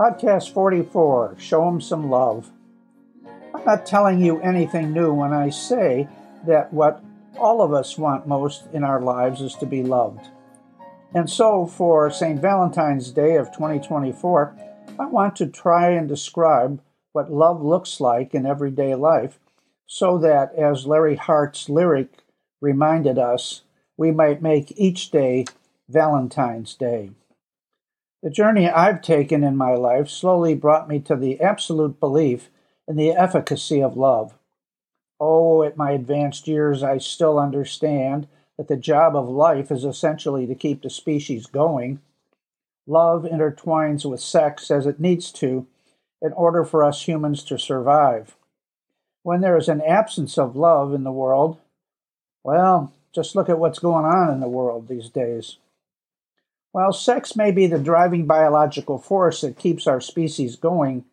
Podcast 44 Show Show 'em some love. I'm not telling you anything new when I say that what all of us want most in our lives is to be loved. And so, for St. Valentine's Day of 2024, I want to try and describe what love looks like in everyday life so that, as Larry Hart's lyric reminded us, we might make each day Valentine's Day. The journey I've taken in my life slowly brought me to the absolute belief in the efficacy of love. Oh, at my advanced years, I still understand that the job of life is essentially to keep the species going. Love intertwines with sex as it needs to in order for us humans to survive. When there is an absence of love in the world, well, just look at what's going on in the world these days. While sex may be the driving biological force that keeps our species going,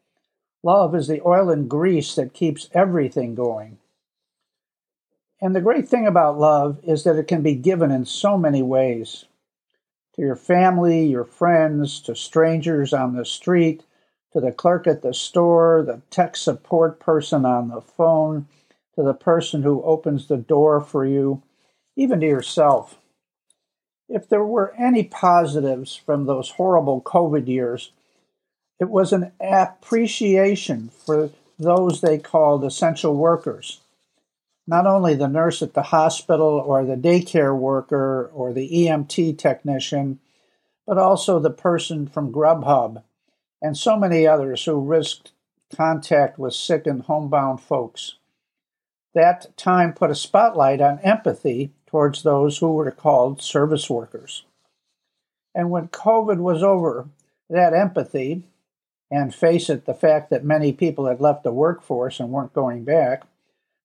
love is the oil and grease that keeps everything going. And the great thing about love is that it can be given in so many ways to your family, your friends, to strangers on the street, to the clerk at the store, the tech support person on the phone, to the person who opens the door for you, even to yourself. If there were any positives from those horrible COVID years, it was an appreciation for those they called essential workers not only the nurse at the hospital or the daycare worker or the EMT technician, but also the person from Grubhub and so many others who risked contact with sick and homebound folks. That time put a spotlight on empathy towards those who were called service workers. And when COVID was over, that empathy, and face it, the fact that many people had left the workforce and weren't going back,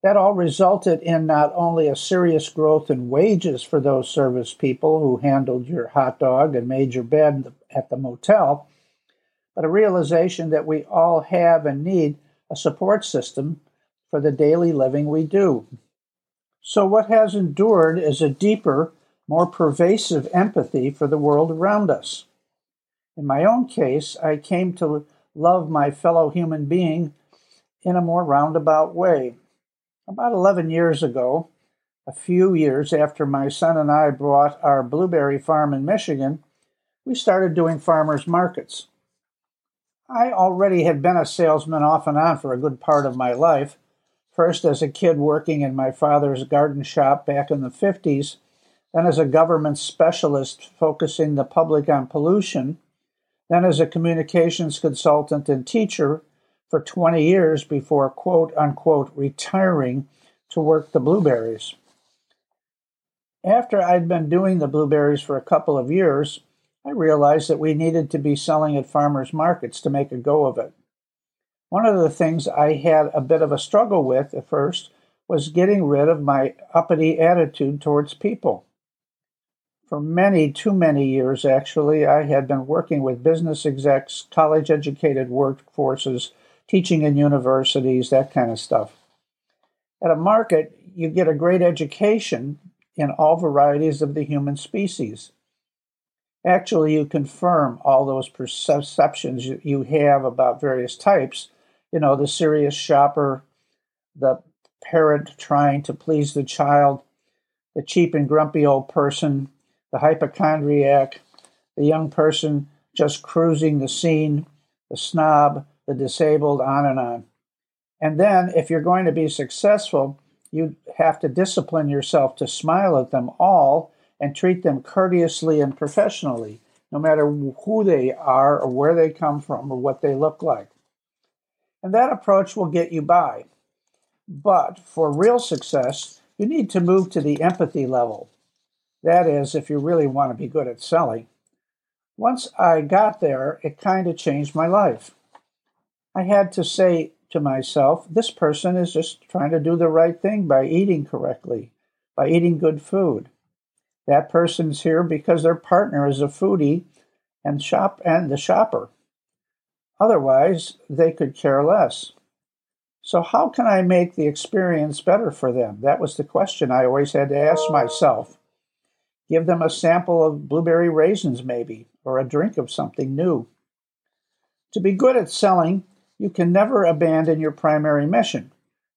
that all resulted in not only a serious growth in wages for those service people who handled your hot dog and made your bed at the motel, but a realization that we all have and need a support system for the daily living we do. So, what has endured is a deeper, more pervasive empathy for the world around us. In my own case, I came to love my fellow human being in a more roundabout way. About 11 years ago, a few years after my son and I bought our blueberry farm in Michigan, we started doing farmers markets. I already had been a salesman off and on for a good part of my life, first as a kid working in my father's garden shop back in the 50s, then as a government specialist focusing the public on pollution, then as a communications consultant and teacher for 20 years before quote unquote retiring to work the blueberries. After I'd been doing the blueberries for a couple of years, I realized that we needed to be selling at farmers markets to make a go of it. One of the things I had a bit of a struggle with at first was getting rid of my uppity attitude towards people. For many, too many years, actually, I had been working with business execs, college educated workforces, teaching in universities, that kind of stuff. At a market, you get a great education in all varieties of the human species. Actually, you confirm all those perceptions you have about various types. You know, the serious shopper, the parent trying to please the child, the cheap and grumpy old person, the hypochondriac, the young person just cruising the scene, the snob, the disabled, on and on. And then, if you're going to be successful, you have to discipline yourself to smile at them all and treat them courteously and professionally, no matter who they are or where they come from or what they look like. And that approach will get you by. But for real success, you need to move to the empathy level. That is, if you really want to be good at selling. Once I got there, it kind of changed my life. I had to say to myself, this person is just trying to do the right thing by eating correctly, by eating good food. That person's here because their partner is a foodie and shop and the shopper. Otherwise, they could care less. So, how can I make the experience better for them? That was the question I always had to ask myself. Give them a sample of blueberry raisins, maybe, or a drink of something new. To be good at selling, you can never abandon your primary mission,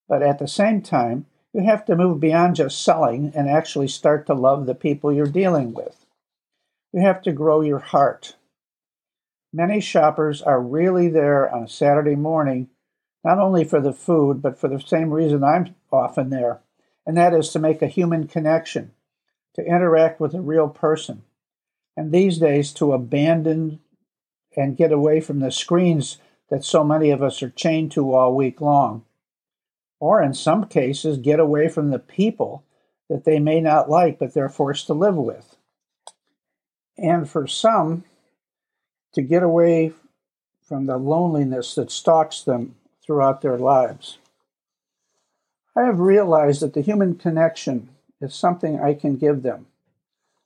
but at the same time, you have to move beyond just selling and actually start to love the people you're dealing with. You have to grow your heart. Many shoppers are really there on a Saturday morning, not only for the food, but for the same reason I'm often there, and that is to make a human connection, to interact with a real person. And these days, to abandon and get away from the screens that so many of us are chained to all week long or in some cases, get away from the people that they may not like but they're forced to live with. And for some, to get away from the loneliness that stalks them throughout their lives. I have realized that the human connection is something I can give them.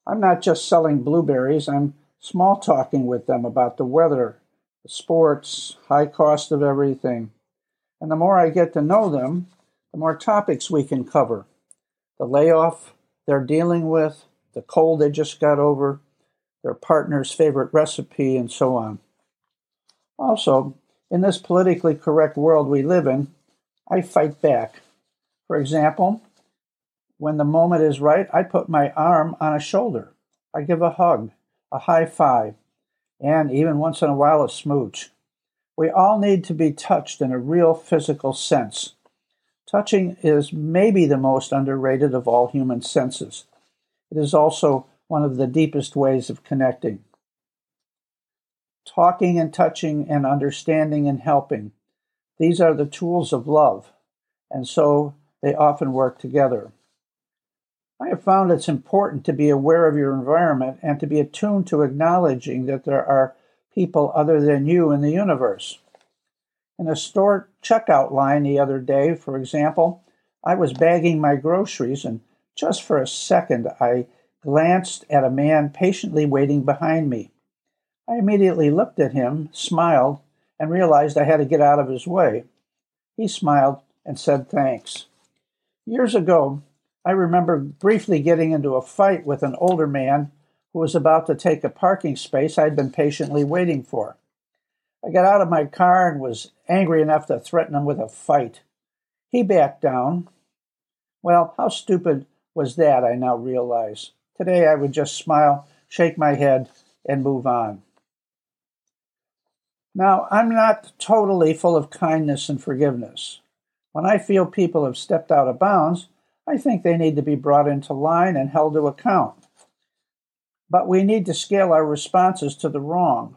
I'm not just selling blueberries, I'm small talking with them about the weather, the sports, high cost of everything, and the more I get to know them, the more topics we can cover. The layoff they're dealing with, the cold they just got over, their partner's favorite recipe, and so on. Also, in this politically correct world we live in, I fight back. For example, when the moment is right, I put my arm on a shoulder. I give a hug, a high five, and even once in a while a smooch. We all need to be touched in a real physical sense. Touching is maybe the most underrated of all human senses. It is also one of the deepest ways of connecting. Talking and touching and understanding and helping. These are the tools of love, and so they often work together. I have found it's important to be aware of your environment and to be attuned to acknowledging that there are people other than you in the universe. In a store checkout line the other day, for example, I was bagging my groceries and just for a second I glanced at a man patiently waiting behind me. I immediately looked at him, smiled, and realized I had to get out of his way. He smiled and said thanks. Years ago, I remember briefly getting into a fight with an older man who was about to take a parking space I'd been patiently waiting for. I got out of my car and was angry enough to threaten him with a fight. He backed down. Well, how stupid was that, I now realize. Today I would just smile, shake my head, and move on. Now, I'm not totally full of kindness and forgiveness. When I feel people have stepped out of bounds, I think they need to be brought into line and held to account. But we need to scale our responses to the wrong.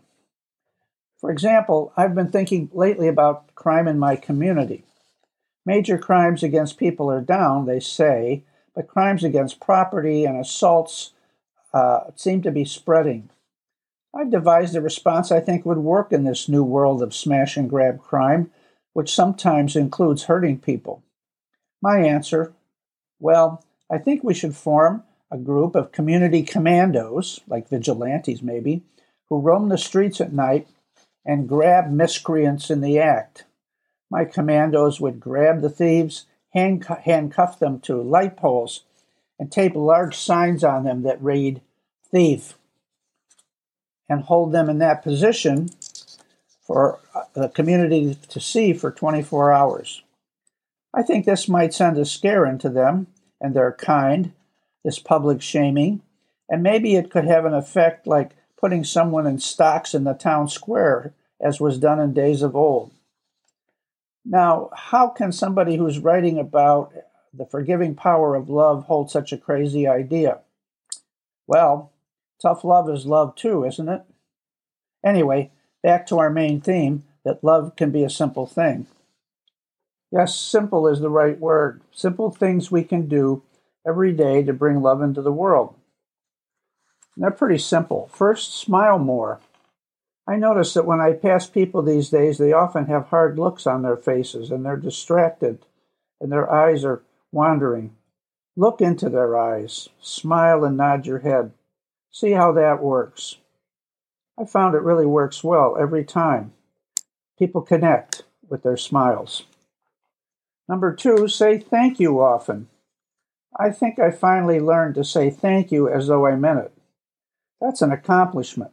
For example, I've been thinking lately about crime in my community. Major crimes against people are down, they say, but crimes against property and assaults uh, seem to be spreading. I've devised a response I think would work in this new world of smash and grab crime, which sometimes includes hurting people. My answer well, I think we should form a group of community commandos, like vigilantes maybe, who roam the streets at night and grab miscreants in the act. My commandos would grab the thieves, handcuff them to light poles, and tape large signs on them that read, Thief, and hold them in that position for uh, the community to see for 24 hours. I think this might send a scare into them and their kind, this public shaming, and maybe it could have an effect like putting someone in stocks in the town square, as was done in days of old. Now, how can somebody who's writing about the forgiving power of love hold such a crazy idea? Well, tough love is love too, isn't it? Anyway, back to our main theme that love can be a simple thing. Yes, simple is the right word. Simple things we can do every day to bring love into the world. And they're pretty simple. First, smile more. I notice that when I pass people these days, they often have hard looks on their faces and they're distracted and their eyes are wandering. Look into their eyes, smile and nod your head. See how that works. I found it really works well every time. People connect with their smiles. Number two, say thank you often. I think I finally learned to say thank you as though I meant it. That's an accomplishment.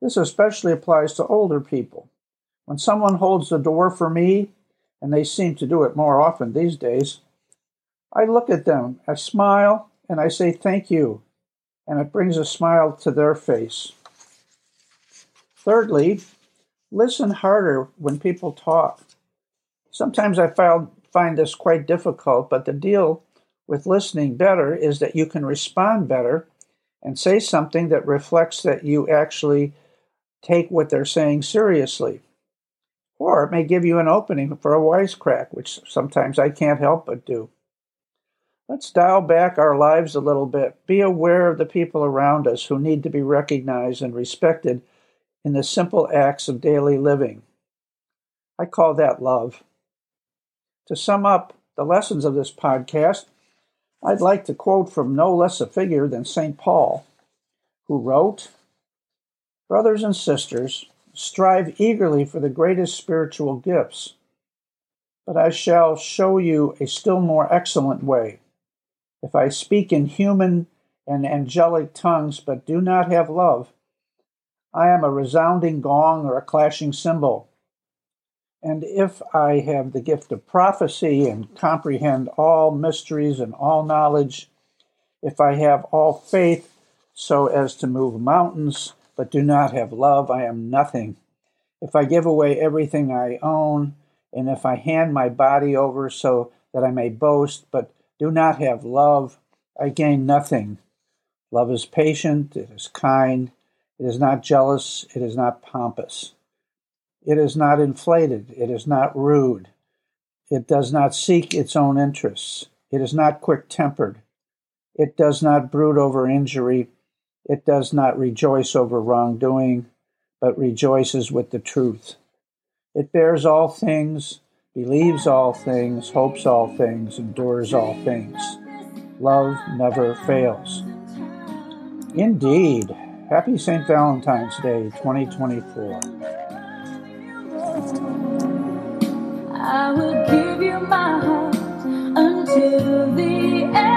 This especially applies to older people. When someone holds the door for me, and they seem to do it more often these days, I look at them, I smile, and I say thank you, and it brings a smile to their face. Thirdly, listen harder when people talk. Sometimes I find this quite difficult, but the deal with listening better is that you can respond better and say something that reflects that you actually take what they're saying seriously. Or it may give you an opening for a wisecrack, which sometimes I can't help but do. Let's dial back our lives a little bit. Be aware of the people around us who need to be recognized and respected in the simple acts of daily living. I call that love. To sum up the lessons of this podcast, I'd like to quote from no less a figure than St. Paul, who wrote Brothers and sisters, strive eagerly for the greatest spiritual gifts. But I shall show you a still more excellent way. If I speak in human and angelic tongues but do not have love, I am a resounding gong or a clashing cymbal. And if I have the gift of prophecy and comprehend all mysteries and all knowledge, if I have all faith so as to move mountains, but do not have love, I am nothing. If I give away everything I own, and if I hand my body over so that I may boast, but do not have love, I gain nothing. Love is patient, it is kind, it is not jealous, it is not pompous. It is not inflated. It is not rude. It does not seek its own interests. It is not quick tempered. It does not brood over injury. It does not rejoice over wrongdoing, but rejoices with the truth. It bears all things, believes all things, hopes all things, endures all things. Love never fails. Indeed. Happy St. Valentine's Day 2024. I will give you my heart until the end